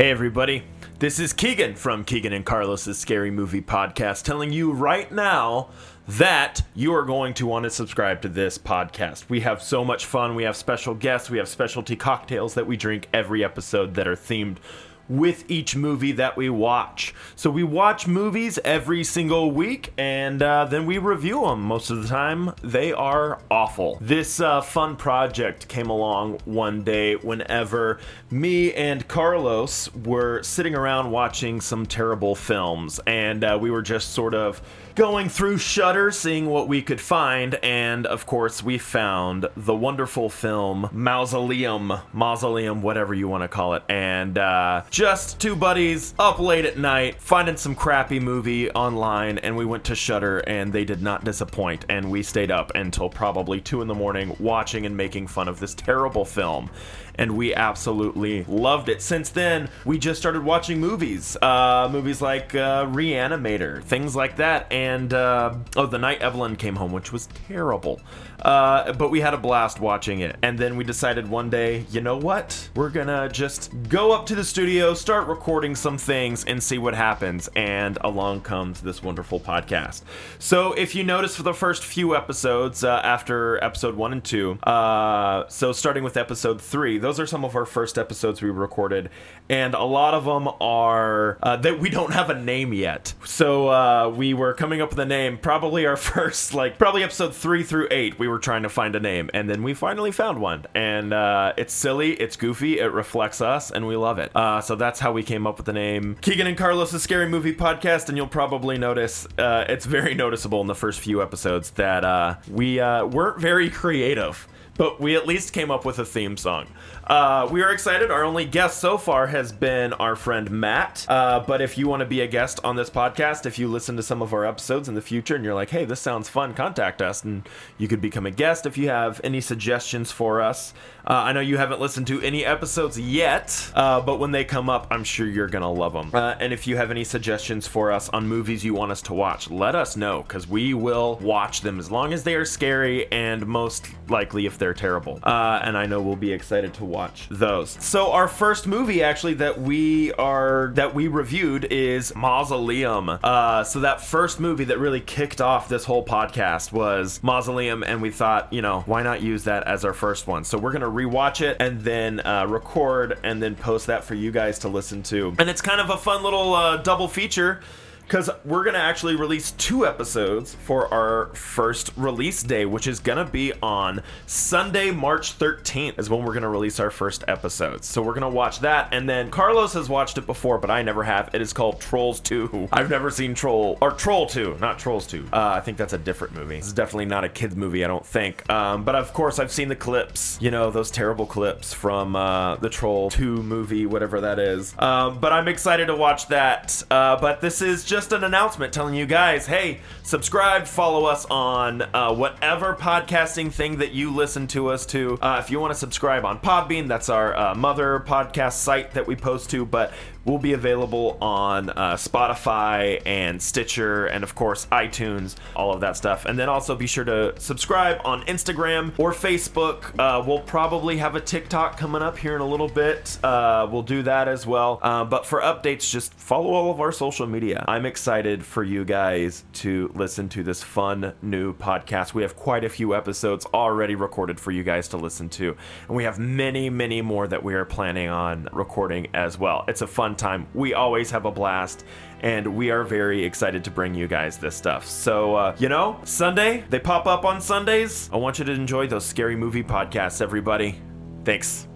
Hey, everybody. This is Keegan from Keegan and Carlos's Scary Movie Podcast telling you right now that you are going to want to subscribe to this podcast. We have so much fun. We have special guests. We have specialty cocktails that we drink every episode that are themed with each movie that we watch. So we watch movies every single week and uh, then we review them. Most of the time, they are awful. This uh, fun project came along one day whenever me and Carlos were sitting around watching some terrible films, and uh, we were just sort of going through Shudder, seeing what we could find, and of course, we found the wonderful film Mausoleum, Mausoleum, whatever you want to call it, and uh, just two buddies up late at night finding some crappy movie online, and we went to Shudder, and they did not disappoint, and we stayed up until probably two in the morning watching and making fun of this terrible film and we absolutely loved it. Since then, we just started watching movies, uh, movies like uh, Reanimator, things like that, and uh, oh, The Night Evelyn Came Home, which was terrible. Uh, but we had a blast watching it, and then we decided one day, you know what? We're gonna just go up to the studio, start recording some things, and see what happens. And along comes this wonderful podcast. So if you notice for the first few episodes uh, after episode one and two, uh, so starting with episode three, those are some of our first episodes we recorded, and a lot of them are uh, that we don't have a name yet. So uh, we were coming up with a name. Probably our first, like probably episode three through eight, we were trying to find a name, and then we finally found one. And uh, it's silly, it's goofy, it reflects us, and we love it. Uh, so that's how we came up with the name Keegan and Carlos' Scary Movie Podcast. And you'll probably notice uh, it's very noticeable in the first few episodes that uh, we uh, weren't very creative but we at least came up with a theme song. Uh, we are excited. Our only guest so far has been our friend Matt. Uh, but if you want to be a guest on this podcast, if you listen to some of our episodes in the future and you're like, hey, this sounds fun, contact us and you could become a guest. If you have any suggestions for us, uh, I know you haven't listened to any episodes yet, uh, but when they come up, I'm sure you're going to love them. Uh, and if you have any suggestions for us on movies you want us to watch, let us know because we will watch them as long as they are scary and most likely if they're terrible. Uh, and I know we'll be excited to watch those. So our first movie actually that we are that we reviewed is Mausoleum. Uh, so that first movie that really kicked off this whole podcast was Mausoleum, and we thought, you know, why not use that as our first one? So we're gonna rewatch it and then uh, record and then post that for you guys to listen to. And it's kind of a fun little uh, double feature because we're gonna actually release two episodes for our first release day, which is gonna be on Sunday, March 13th, is when we're gonna release our first episode. So we're gonna watch that, and then Carlos has watched it before, but I never have. It is called Trolls 2. I've never seen Troll or Troll 2, not Trolls 2. Uh, I think that's a different movie. This is definitely not a kids movie, I don't think. Um, but of course, I've seen the clips. You know those terrible clips from uh, the Troll 2 movie, whatever that is. Um, but I'm excited to watch that. Uh, but this is just just an announcement telling you guys hey, subscribe, follow us on uh, whatever podcasting thing that you listen to us to. Uh, if you want to subscribe on Podbean, that's our uh, mother podcast site that we post to, but will be available on uh, Spotify and Stitcher, and of course, iTunes, all of that stuff. And then also be sure to subscribe on Instagram or Facebook. Uh, we'll probably have a TikTok coming up here in a little bit. Uh, we'll do that as well. Uh, but for updates, just follow all of our social media. I'm excited for you guys to listen to this fun new podcast. We have quite a few episodes already recorded for you guys to listen to, and we have many, many more that we are planning on recording as well. It's a fun time. We always have a blast, and we are very excited to bring you guys this stuff. So, uh, you know, Sunday, they pop up on Sundays. I want you to enjoy those scary movie podcasts, everybody. Thanks.